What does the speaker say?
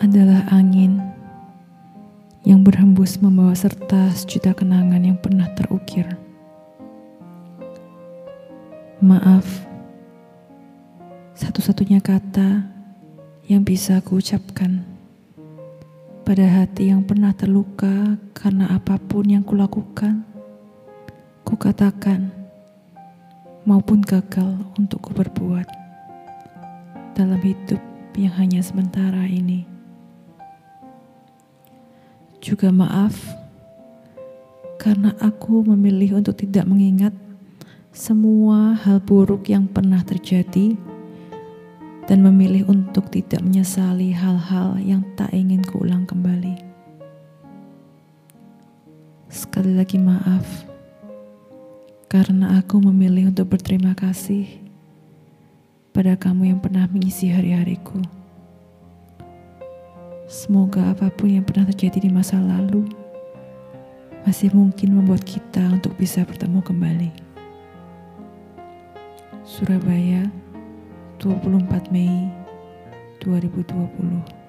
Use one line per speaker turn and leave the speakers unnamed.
adalah angin yang berhembus membawa serta sejuta kenangan yang pernah terukir. Maaf, satu-satunya kata yang bisa aku ucapkan pada hati yang pernah terluka karena apa pun yang kulakukan, kukatakan maupun gagal untuk ku berbuat dalam hidup yang hanya sementara ini. Juga maaf karena aku memilih untuk tidak mengingat semua hal buruk yang pernah terjadi dan memilih untuk tidak menyesali hal-hal yang tak ingin kuulang kembali. Sekali lagi maaf, karena aku memilih untuk berterima kasih pada kamu yang pernah mengisi hari-hariku. Semoga apa pun yang pernah terjadi di masa lalu masih mungkin membuat kita untuk bisa bertemu kembali. Surabaya 24 Mei 2020